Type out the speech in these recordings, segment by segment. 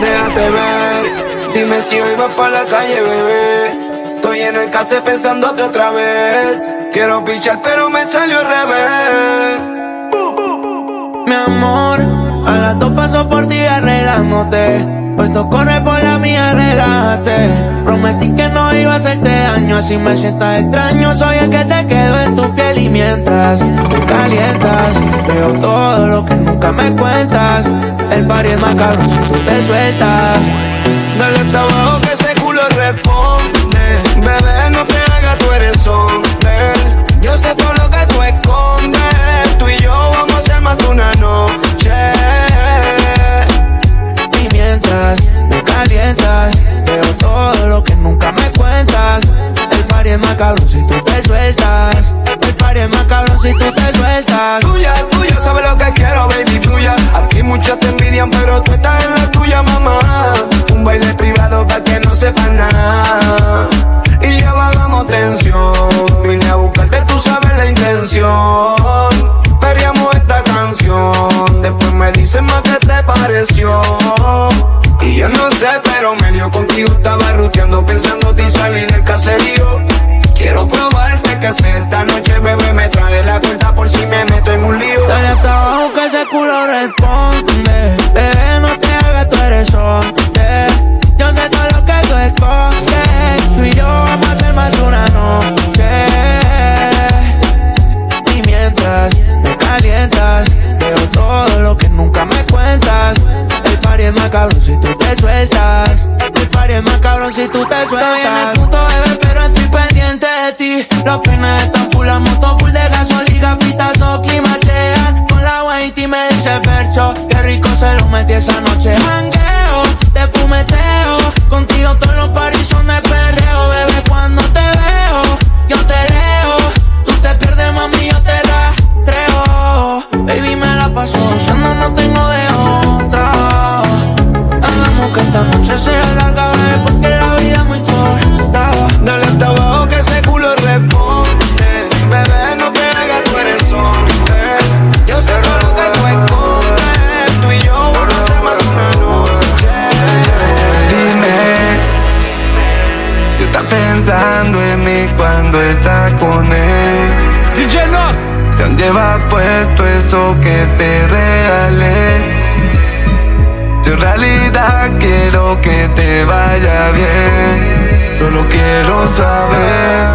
Déjate ver, dime si hoy vas para la calle, bebé. Estoy en el case pensándote otra vez. Quiero pichar, pero me salió al revés. Mi amor, a las dos paso por ti arreglándote. Puesto corre por la mía, relájate. Prometí que no iba a hacerte daño, así me sientas extraño. Soy el que se quedó en tu piel y mientras te calientas, veo todo lo que nunca me cuentas. El par es más caro si tú te sueltas. Dale hasta abajo me que te vaya bien. Solo quiero saber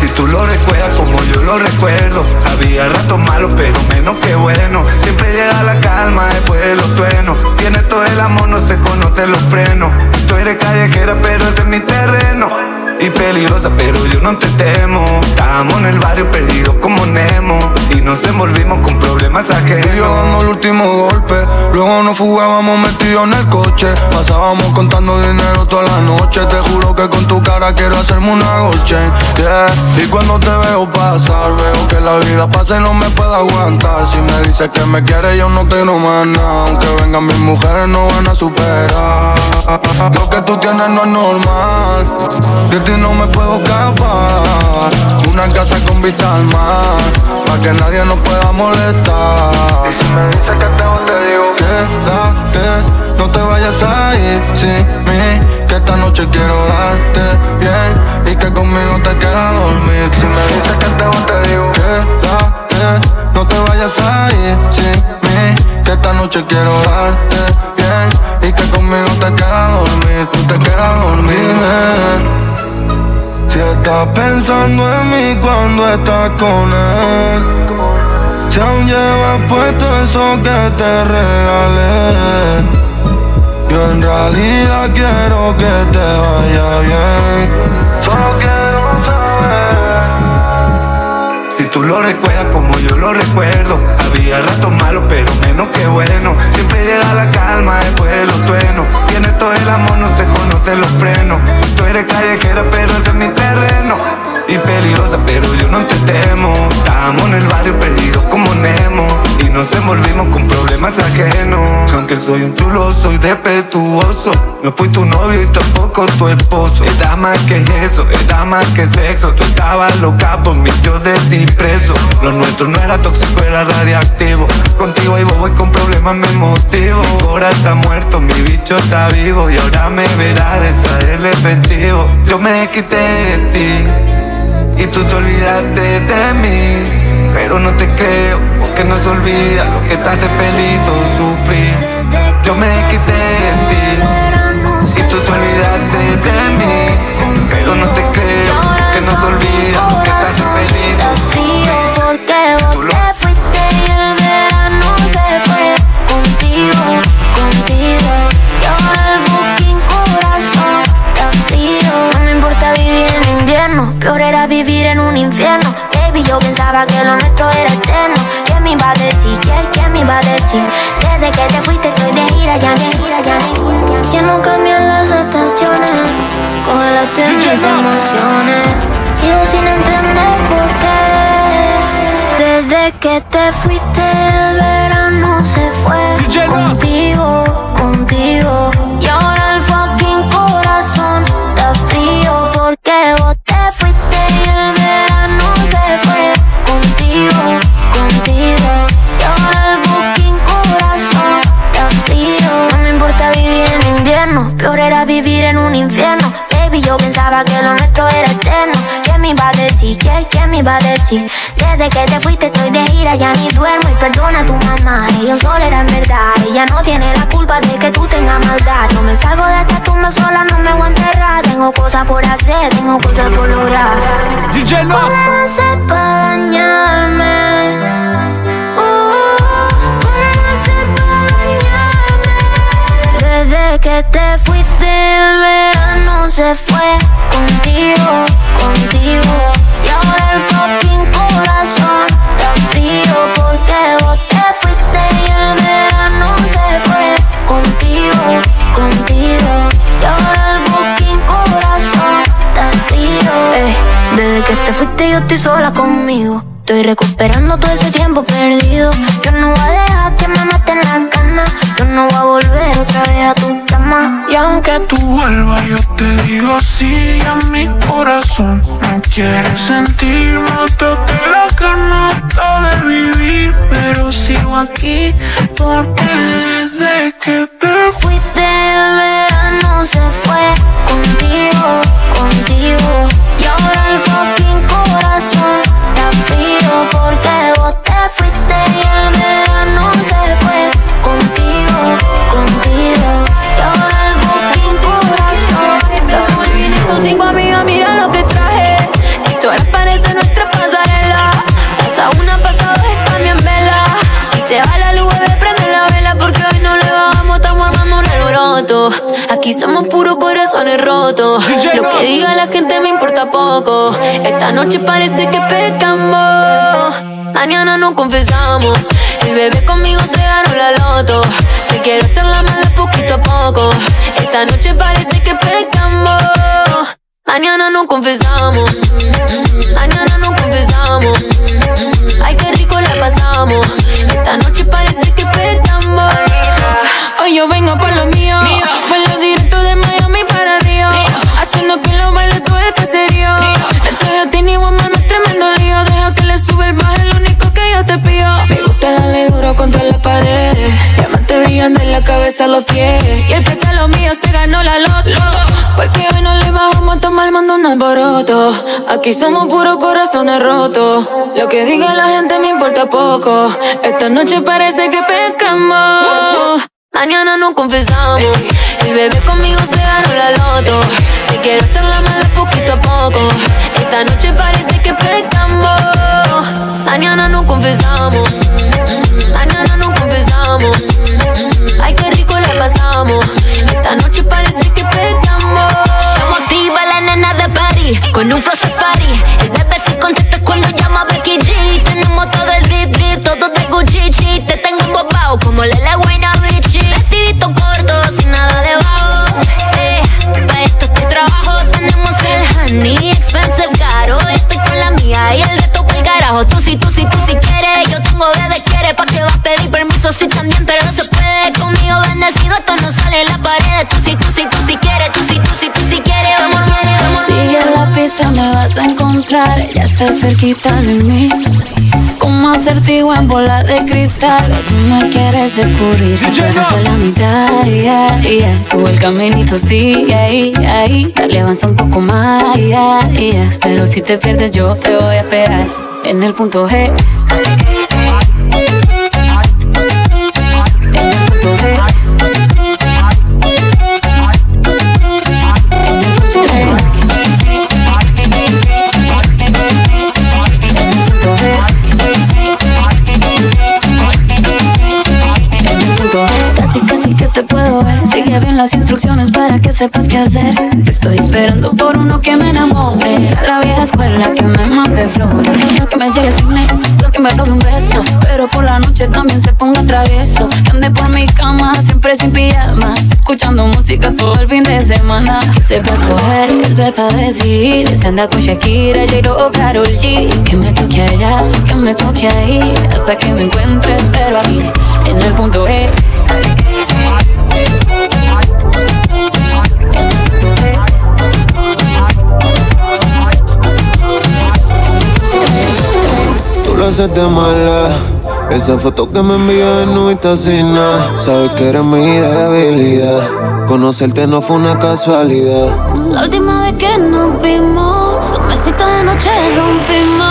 si tú lo recuerdas como yo lo recuerdo. Había ratos malos, pero menos que bueno. Siempre llega la calma después de los truenos. Tienes todo el amor, no se conoce los frenos. Tú eres callejera, pero ese es mi terreno. Y peligrosa, pero yo no te temo. Estábamos en el barrio perdidos como Nemo. Y nos envolvimos con problemas Yo dando ajenos. el último golpe, luego nos fugábamos metidos en el coche. Pasábamos contando dinero toda la noche. Te juro que con tu cara quiero hacerme una gold chain, yeah. Y cuando te veo pasar, veo que la vida pasa y no me puedo aguantar. Si me dices que me quieres, yo no más nada. Aunque vengan mis mujeres, no van a superar. Lo que tú tienes no es normal. De ti no me puedo escapar. Una casa con vista al mar, para que nadie nos pueda molestar. Quédate, no te vayas a ir sin mí. Que esta noche quiero darte bien y que conmigo te quieras dormir. Si me dices que te te digo. Quédate, no te vayas a ir sin mí. Esta noche quiero darte bien y que conmigo te quieras dormir. Tú te quedas dormir. Dime. Si estás pensando en mí cuando estás con él Si aún llevas puesto eso que te regalé Yo en realidad quiero que te vaya bien Solo quiero saber Si tú lo recuerdas como yo lo recuerdo Había ratos malos pero menos que bueno. Siempre llega la calma después de los truenos Tienes todo el amor, no se conoce los frenos. Tú eres callejera pero ese es mi terreno. Y peligrosa pero yo no te temo. Estábamos en el barrio perdidos como Nemo. Y nos envolvimos con problemas ajenos. Aunque soy un chulo, soy respetuoso. No fui tu novio y tampoco tu esposo. Era más que eso, era más que sexo. Tú estabas loca por mí, yo de ti preso. Lo nuestro no era tóxico, era radiactivo. Contigo y voy con problemas me motivo. Ahora está muerto, mi bicho está vivo. Y ahora me verá detrás del efectivo. Yo me quité de ti y tú te olvidaste de mí. Pero no te creo, porque no se olvida lo que te hace feliz o sufrir. Yo me quité de ti y tú te olvidaste de mí. Yo pensaba que lo nuestro era eterno. ¿Qué me iba a decir? ¿Qué, qué me iba a decir? Desde que te fuiste estoy de gira, ya de gira, ya de gira. Ya no cambian las estaciones, congelaste mis emociones. Sigo sin entender por qué. Desde que te fuiste el verano se fue contigo. Pensaba que lo nuestro era eterno. ¿Qué me iba a decir? ¿Qué, qué me iba a decir? Desde que te fuiste estoy de gira, ya ni duermo y perdona a tu mamá. Ella un sol era en verdad. Ella no tiene la culpa de que tú tengas maldad. No me salgo de esta tumba sola, no me voy a enterrar. Tengo cosas por hacer, tengo cosas por lograr. DJ Lost. ¿Cómo haces para dañarme? Uh, ¿Cómo haces para dañarme? Desde que te fuiste el verano se fue contigo, contigo. Y ahora el fucking corazón está frío porque vos te fuiste y el verano se fue contigo, contigo. Y ahora el fucking corazón está frío. Ey, desde que te fuiste yo estoy sola conmigo. Estoy recuperando todo ese tiempo perdido. Yo no voy a dejar que me maten la cana. Yo no voy a volver otra vez a tu cama. Y aunque tú vuelvas, yo digo sí a mi corazón. No quiere sentir, mátate la ganata de vivir. Pero sigo aquí porque poco. Esta noche parece que pecamos. Mañana nos confesamos. El bebé conmigo se ganó la loto. Te quiero hacer la mala poquito a poco. Esta noche parece que pecamos. Mañana nos confesamos. Mañana nos confesamos. Ay, qué rico la pasamos. Esta noche parece que pecamos. Hoy yo vengo por lo mío. Los pies. Y el pétalo mío se ganó la loto. Porque hoy no le bajamos, toma el mando un alboroto. Aquí somos puros corazones rotos. Lo que diga la gente me importa poco. Esta noche parece que pecamos. Mañana nos confesamos. El bebé conmigo se ganó la loto. Te quiero hacer la mala poquito a poco. Esta noche parece que pecamos. Mañana nos confesamos. Mañana nos confesamos. Esta noche parece que pecamos. Llamo activa la nena de París con un flow safari. El bebé se contesta cuando llama Becky G. Tenemos todo el drip drip, todo de Gucci. Te tengo embobado como la la ya estás cerquita de mí. Como acertijo en bola de cristal, tú me quieres descubrir, te a la mitad, yeah, yeah. Sube el caminito, sigue ahí, ahí, dale avanza un poco más, yeah. Pero si te pierdes yo te voy a esperar en el punto G. Sigue bien las instrucciones para que sepas qué hacer. Estoy esperando por uno que me enamore. A la vieja escuela que me mande flores. Que me llegue sin cine, que me robe un beso. Pero por la noche también se ponga travieso. Que ande por mi cama, siempre sin pijama. Escuchando música todo el fin de semana. Que sepa escoger, que sepa decidir. Se anda con Shakira, J-Lo o Karol G. Que me toque allá, que me toque ahí. Hasta que me encuentres, pero ahí, en el punto E. lo haces de mala. Esa foto que me envió no está sin nada. Sabes que eres mi debilidad. Conocerte no fue una casualidad. La última vez que nos vimos, dos mesitas de noche rompimos.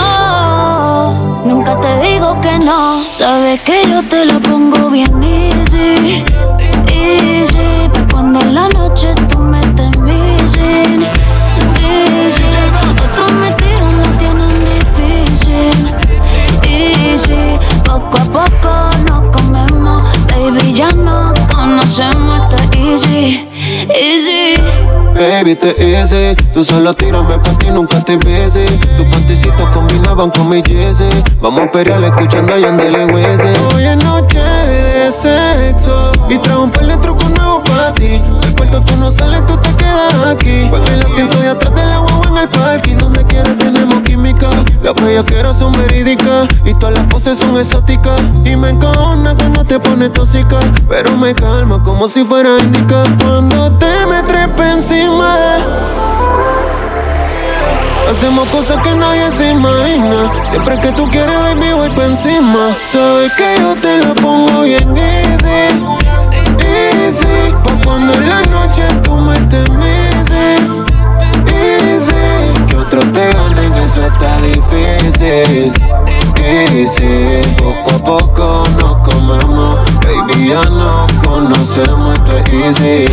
Nunca te digo que no. Sabes que yo te lo pongo bien easy. Easy. Pero cuando en la noche tú conocemos, esto easy, easy. Baby, te easy. Tú solo tírame pa' ti, nunca te beses. Tus panticitos combinaban con mi jersey. Vamos a pelear escuchando a Yandel y Hoy es noche Y traigo un par de trucos nuevos pa' ti. El cuarto tú no sales, tú te quedas aquí. Cuando el asiento de atrás de la guagua en el parking. Donde quiera tenemos química. Las quiero son verídicas. Y todas las poses son exóticas. Y me encanta cuando te pones tóxica. Pero me calma como si fuera indica. Cuando te me encima. Hacemos cosas que nadie se imagina. Siempre que tú quieres, baby, voy pa' encima. Sabes que yo te la pongo bien easy. Easy. Pa' cuando en la noche tú me estés Easy. Que otros te ganen, eso está difícil. Easy. Poco a poco nos comemos. Baby, ya nos conocemos. Esto es easy.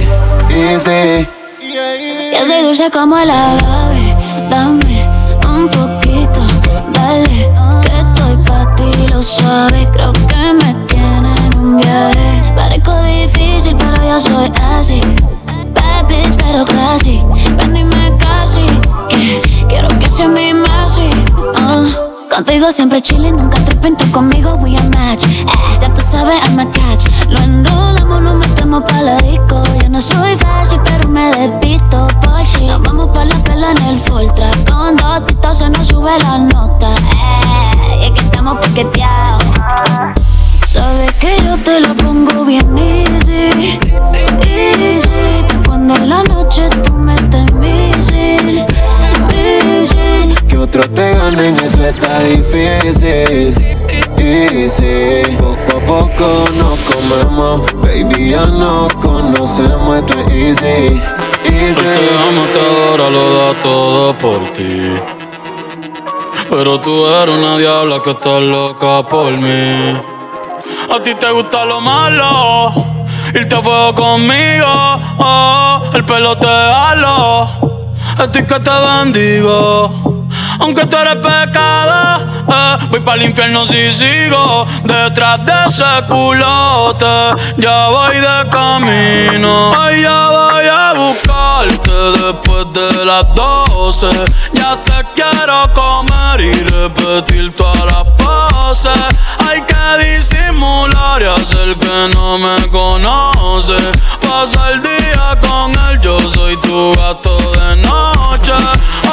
Easy. Yo soy dulce como el agave. Dame un poquito, dale. Que estoy pa' ti, lo sabes. Creo que me tiene en un viaje. Parezco difícil, pero yo soy así. Bad bitch, pero classy. Ven dime casi. Que quiero que sea mi Messi. Uh. Contigo siempre chile, nunca te pinto conmigo, we a match. Eh, ya tú sabes, I'm a catch. Lo enrolamos, nos metemos pa' la disco. Yo no soy fácil, pero me despisto por ti. Nos vamos pa' la pela en el Fortra. Con dos titos se nos sube la nota. Eh, y es que estamos paqueteados. Easy. Poco a poco nos comemos. Baby, ya nos conocemos, esto es easy. Easy. te amo, te adoro, lo da todo por ti. Pero tú eres una diabla que está loca por mí. A ti te gusta lo malo, irte a fuego conmigo. Oh, el pelo te halo, estoy que te bendigo. Aunque tú eres pecado, voy para el infierno si sigo detrás de ese culote. Ya voy de camino, ay, ya voy a buscarte después de las doce. Ya te quiero comer y repetir todas las poses. Hay que disimular y hacer que no me conoce. Pasa el día con él, yo soy tu gato de noche.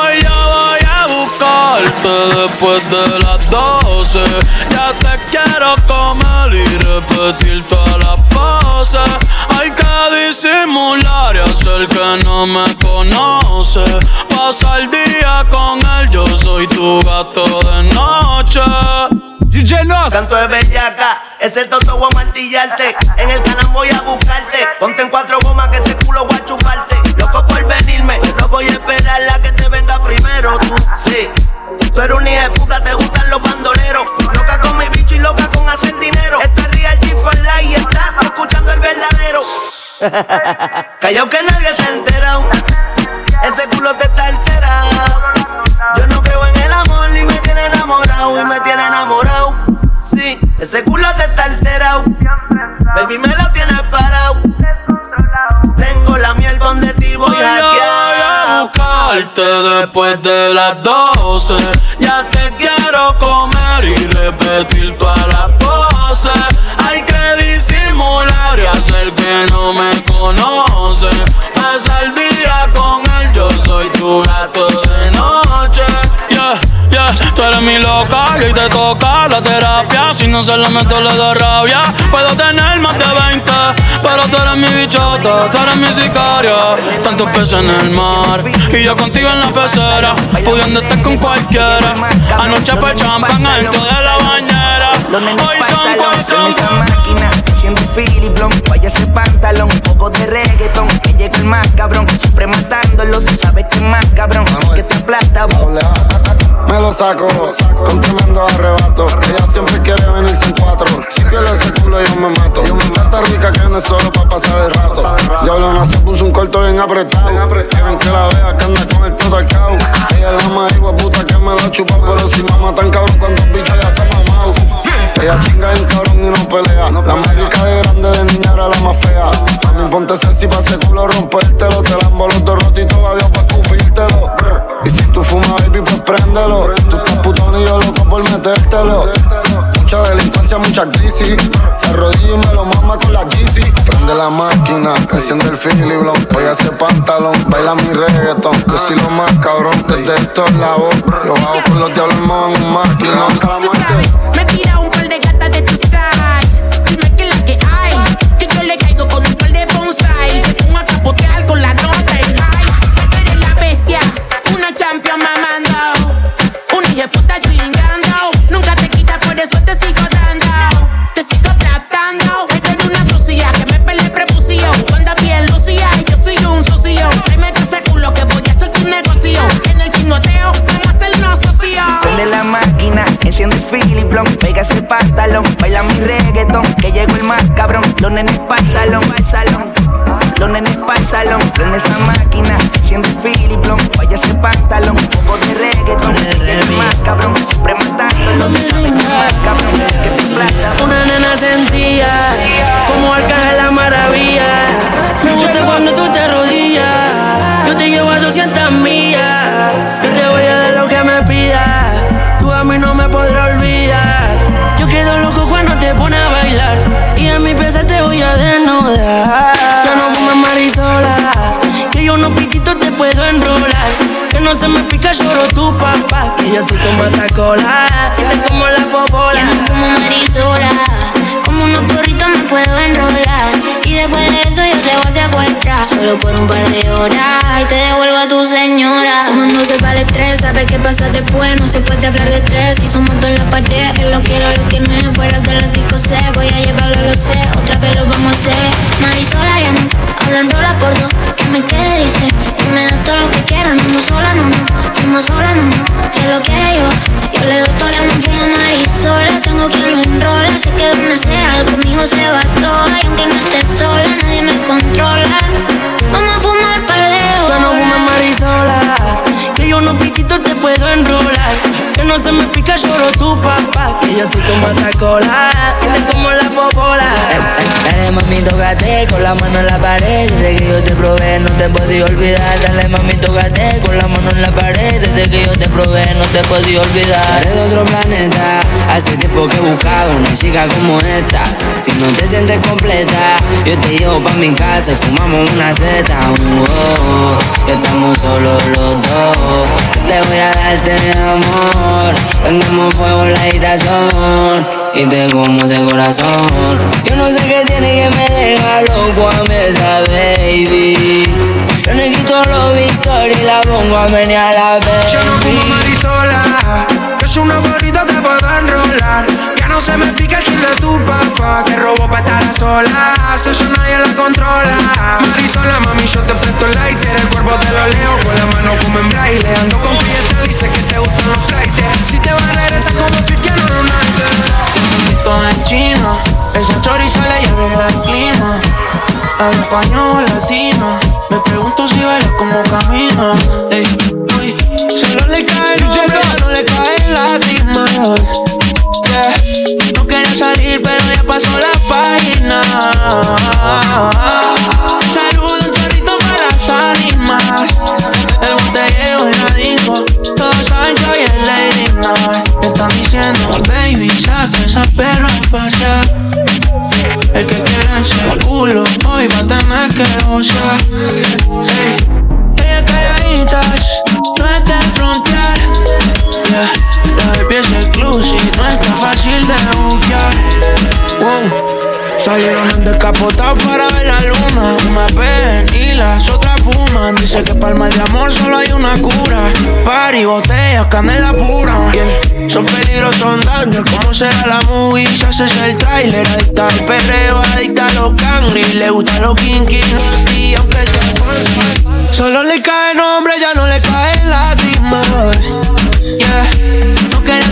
Ay, ya voy a buscarte después de las doce. Ya te quiero comer y repetir todas las poses. Hay que disimular y hacer que no me conoce. Pasa el día con él, yo soy tu gato de noche. DJ Nos. Canto de bellaca, ese toto voy a martillarte. En el canal voy a buscarte. Ponte en cuatro gomas que ese culo voy Callao que nadie se ha Si no se lo meto, le doy rabia. Puedo tener más de 20, pero tú eres mi bichota, tú eres mi sicaria. Tantos peces en el mar y yo contigo en la pecera, pudiendo estar con cualquiera. Anoche fue champán dentro de la bañera. Hoy son, máquina, haciendo un filiblón, vaya ese pantalón, un poco de reggaetón, que llega el más cabrón, siempre matándolo, se sabe saco con tremendo arrebato. Ella siempre quiere venirse en cuatro. Si pierdo ese culo, yo me mato. Yo me mato rica que no es solo pa' pasar el rato. Diablona se puso un corto bien apretado. Quieren que la vea que anda con el todo al cabo. Ella es la más puta que me lo chupa, pero si mama tan cabrón cuando el bicho ya se ha mamado. Ella chinga en cabrón y no pelea. La más rica de grande de niña era la más fea. Mami, ponte sexy pa' ese culo rompértelo. Te la los dos rotos y todavía pa' escupírtelo. Y si tú fumas, baby, pues préndelo. Tú estás putón y yo loco por metértelo. Mucha delincuencia, mucha crisis. Se arrodilla y me lo mama con la Yeezy. Prende la máquina, enciende el filiblón. Voy a hacer pantalón, baila mi reggaetón. Yo soy lo más cabrón, desde estos lados. Yo bajo con los diablos en un máquina. Se me pica, lloro tu papá. Que yo soy tu matacola. Y te como la popola. Ya no fumo marisola, como unos porritos me puedo enrolar. Y después de eso yo te voy a secuestrar. Solo por un par de horas y te devuelvo a tu señora. Fumándose para el estrés, sabes qué pasa después. No se puede hablar de estrés. Si somos dos en la pared, él lo quiero, lo que no. Fuera de la disco sé, voy a llevarlo, lo sé. Otra vez lo vamos a hacer. Marisola ya no, ahora enrola por dos. Que me quede, dice, que me da todo lo que quiera. No, no sola, no, no. Fuimos sola, no, no. Si lo quiere yo, yo le doy todo no fumo marisola. Tengo quien lo enrola, sé que donde sea, conmigo se va todo. Y aunque no esté sola, nadie me controla. Vamos a fumar par de Yo no horas. fumo marisola. Que yo no piquito te puedo enrolar. Que no se me pica, lloro tu papá. Que yo soy tu matacola. Dale mami, tócate con la mano en la pared. Desde que yo te probé, no te podía olvidar. Dale mami, tócate con la mano en la pared. Desde que yo te probé, no te podía olvidar. Eres de otro planeta. Hace tiempo que buscaba una chica como esta. Si no te sientes completa, yo te llevo pa' mi casa y fumamos una seta. Oh, oh, estamos solos los dos. Yo te voy a darte amor. Prendemos fuego en la habitación y te como ese corazón. Yo no sé qué tiene que me deja loco a mí esa baby. Yo le quito los victorias y la pongo a menear a la baby. Yo no fumo marisola, noche una gorrita te puedo enrolar. No se me el kill de tu papá. Que robó pa' estar a solas. Eso nadie la controla. Marisola, mami, yo te presto el lighter. El cuerpo te lo leo con la mano como en braille. Ando con y dice que te gustan los flights. Si te vas a regresar como Cristiano Ronaldo. Todo en chino. Esa choriza le lleva el clima. Al español latino. Me pregunto si baila como camina. Ey, solo le cae el nombre, no le caen lágrimas. No quería salir, pero ya pasó la página. Saludo un chorrito para las ánimas. El botellero la dijo. Todos saben que hoy es Lady Night. Están diciendo, baby, saca esa perra a pasear. El que quiere ese culo hoy va a tener que gozar. Hey. Ella calladitas, no es de frontear. Yeah. La baby es exclusive, no está fácil de buquear. Wow. Salieron en descapotado para ver la luna. Me ven y las otras fuman. Dice que para el mal de amor solo hay una cura. Party, botellas, canela pura. Son peligros, son daños. ¿Cómo será la movie? Si haces el trailer. Adicta al perreo, adicta a los cangri. Le gusta los kinky, y aunque sea Solo le cae nombre, ya no le caen lágrimas. Yeah.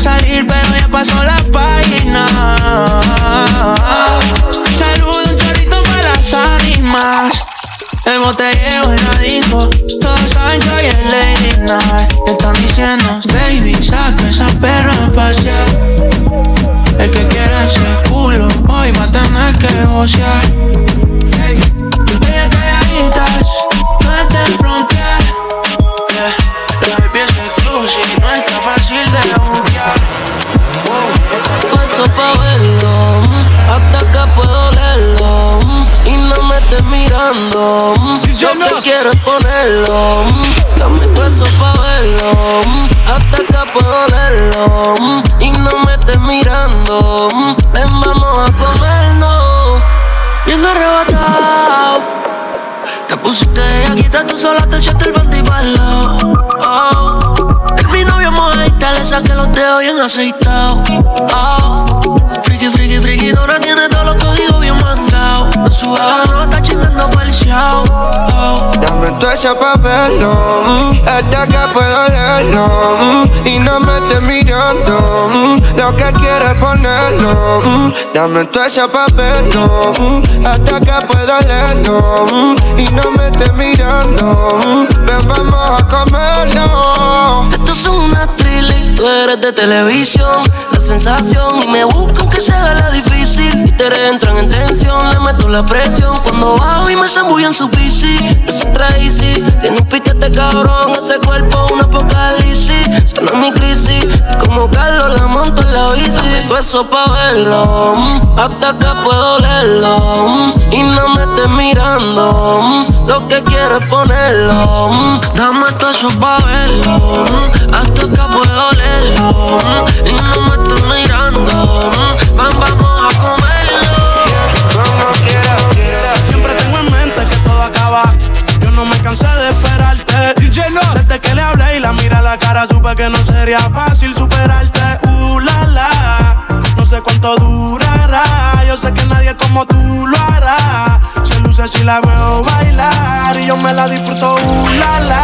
Salir, pero ya pasó la página. Saludo un chorrito para las ánimas. El botellero en la disco. Todos saben que hoy es Lady Night. Están diciendo, baby, saca esa perra a pasear. El que quiere ese culo, hoy va a tener que. Hey. Yo te quiero ponerlo. Dame paso pa' verlo, hasta acá puedo leerlo. Y no me estés mirando, ven vamos a comernos. Bien arrebatado, te pusiste aquí, tú sola, te echaste el bandido oh. Mi novio mojita, le saqué los dedos bien aceitados. Oh. Friki, friki, friki, Dora tiene todos los códigos bien mangados. No Oh. Dame tu ese verlo, mm, hasta que puedo leerlo. Mm, y no me estés mirando, mm, lo que quieres ponerlo. Dame tu ese mm, hasta que puedo leerlo. Y no me estés mirando, ven, vamos a comerlo. Esto es una thriller y tú eres de televisión. Sensación y me buscan que se haga la difícil. Y te entran en tensión, le meto la presión. Cuando bajo y me zambullo en su bici. Es Tracy, tiene un piquete cabrón. Ese cuerpo un apocalipsis. Sana mi crisis. Todo eso pa' verlo. Hasta acá puedo leerlo. Y no me estés mirando. Lo que quiero es ponerlo. Dame todo eso pa' verlo. Hasta acá puedo leerlo. Y no me estés mirando. Van, vamos a comerlo. Como quiera, quiera. Siempre tengo en mente que todo acaba. Yo no me cansé de esperarte. Desde que le hablé y la mira a la cara, supe que no sería fácil superarte. Uh, la, la. No sé cuánto durará. Yo sé que nadie como tú lo hará. Se luce si la veo bailar. Y yo me la disfruto, uh, la.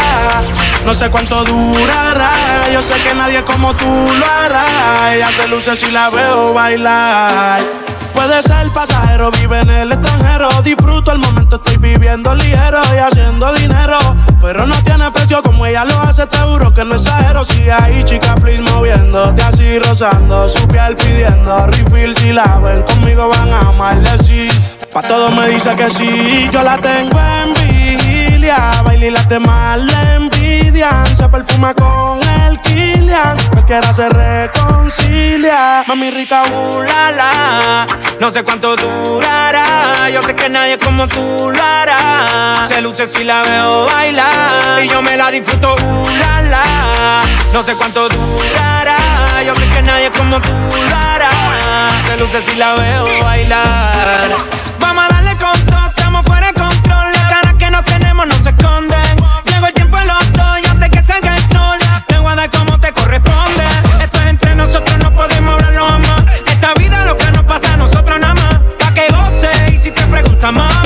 No sé cuánto durará. Yo sé que nadie como tú lo hará. Ella se luce si la veo bailar. Puede ser pasajero, vive en el extranjero. Disfruto el momento, estoy viviendo ligero y haciendo dinero. Pero no tiene precio como ella lo hace, te juro que no exagero. Sigue ahí, chica, please, moviéndote así, rozando su piel pidiendo refill. Si la ven conmigo, van a amarle, sí. Pa' todo me dice que sí, yo la tengo en vigilia. Baila y las demás le envidian. Se perfuma con el Kilian. Cualquiera se reconcilia. Mami rica, uh, la, la. No sé cuánto durará. Yo sé que nadie como tú lo hará. Se luce si la veo bailar. Y yo me la disfruto, uh, la, la. No sé cuánto durará. Yo sé que nadie como tú lo hará. Se luce si la veo bailar. Vamos a darle con todo, estamos fuera de control. Las ganas que no tenemos no se como te corresponde. Esto es entre nosotros, no podemos hablarlo más. Esta vida lo que nos pasa a nosotros nada más. Pa' que goce y si te preguntas más.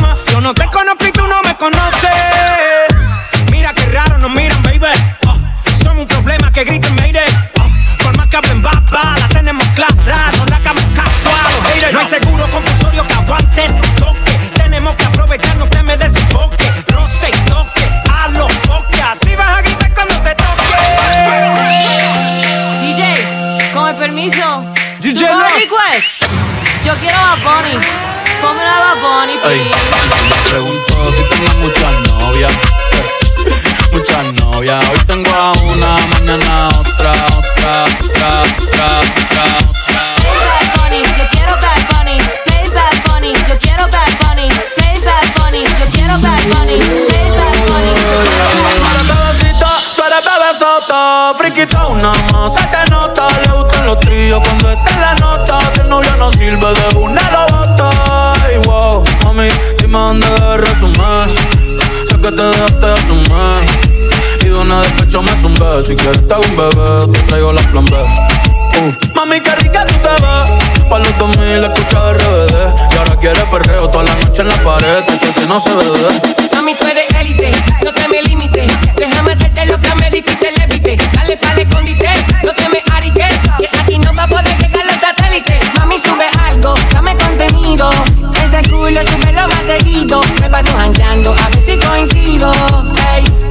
Ey, me pregunto si tengo muchas novias. Muchas novias. Hoy tengo a una, mañana otra, otra, otra, otra, otra, otra. Bad Bunny, yo quiero Bad Bunny. Play Bad Bunny, yo quiero Bad Bunny. Play Bad Bunny, yo quiero Bad Bunny. Play Bad Bunny, yo quiero Bad Bunny. Bebecito, tú eres bebesoto, friquita una más, se te nota, le gustan los tríos cuando está en la nota, si el novio no sirve de una me si quieres te hago un bebé, te traigo la plan B. Uf. Mami, qué rica tú te ves Pa' los 2000 escucha RBD Y ahora quieres perreo toda la noche en la pared Que si no se ve Mami, tú eres élite, no te me limites. Déjame hacerte lo que amerita y te levite. Dale, dale, condite, no te me ariques. Que aquí no va a poder llegar los satélites. Mami, sube algo, dame contenido. Ese culo sube lo más seguido. Me paso jangueando, a ver si coincido.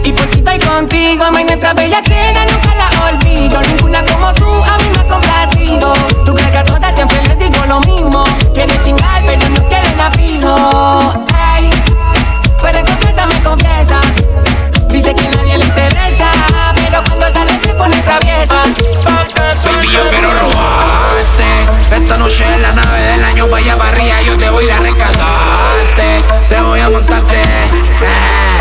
Y por si estoy contigo, mi nuestra bella queda, nunca la olvido. Ninguna como tú a mí me ha complacido. Tú crees que a todas siempre les digo lo mismo. Quieres chingar, pero no quieres la fijo. Ey, pero en confianza me confiesa. Dice que nadie le interesa, pero cuando sale se pone traviesa. Baby, yo quiero robarte. Esta noche en la nave año vaya para arriba, yo te voy a ir a rescatarte. Te voy a montarte. eh.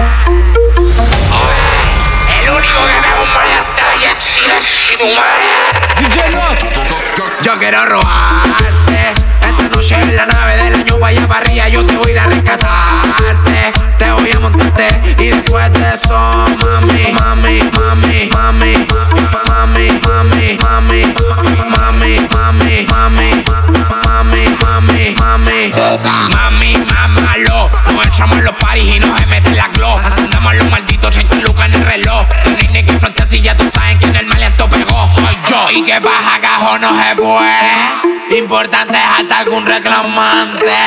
El único que me bomba la talla es tu madre. Yo quiero robarte. Esta noche en la nave del año vaya para arriba, yo te voy a ir a rescatarte. Te voy a montarte y después de eso, mami, mami, mami, mami, mami, mami, mami, mami, mami, mami, mamalo. Nos echamos en los paris y nos mete la glow. Andamos los malditos 30 lucas en el reloj. Ni que frente si ya tú sabes que en el maleanto pegó. Soy yo. Y que baja gajo no se puede. Importante es alta algún reclamante.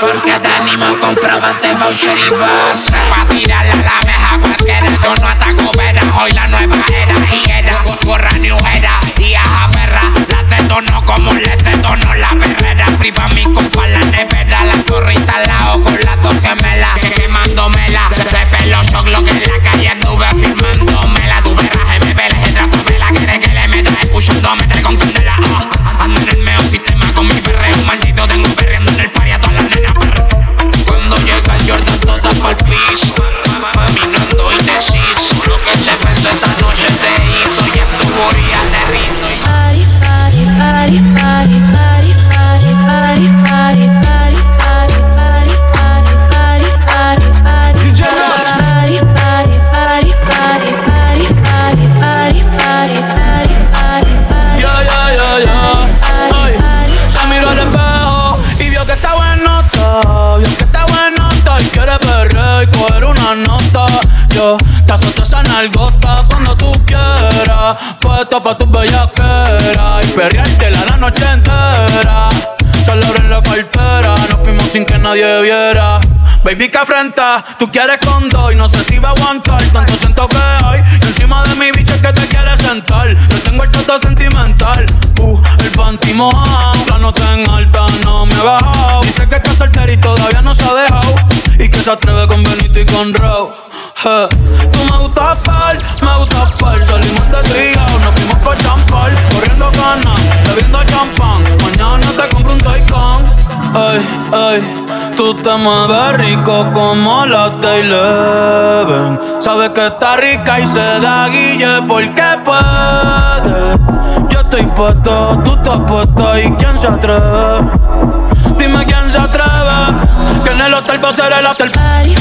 Porque tenemos comprobante, voucher y base. Pa' tirarle a la meja cualquiera. Yo no ataco veras. Hoy la nueva era y era. Gorra new. Puesto pa' tu bellaquera y perreártela la noche entera. Solo abre la cartera, nos fuimos sin que nadie viera. Baby, que afrenta, tú quieres con dos y no sé si va a aguantar. Tanto siento que hay y encima de mi bicho es que te quieres sentar. Yo tengo el toto sentimental, uh, el panty mojado. La nota en alta no me ha bajado. Dice que está soltera y todavía no se ha dejado. Y que se atreve con Benito y con Raw. Eh, Tú me gustas par, me gustas par. Salimos de trío, nos fuimos pa' champar Corriendo ganas, bebiendo champán. Mañana te compro un Taycan Ay, ay, tú te mueves rico como la Eleven Sabes que está rica y se da guille porque puede Yo estoy puesto, tú estás puesta y quién se atreve Dime quién se atreve Que en el hotel va a ser el party,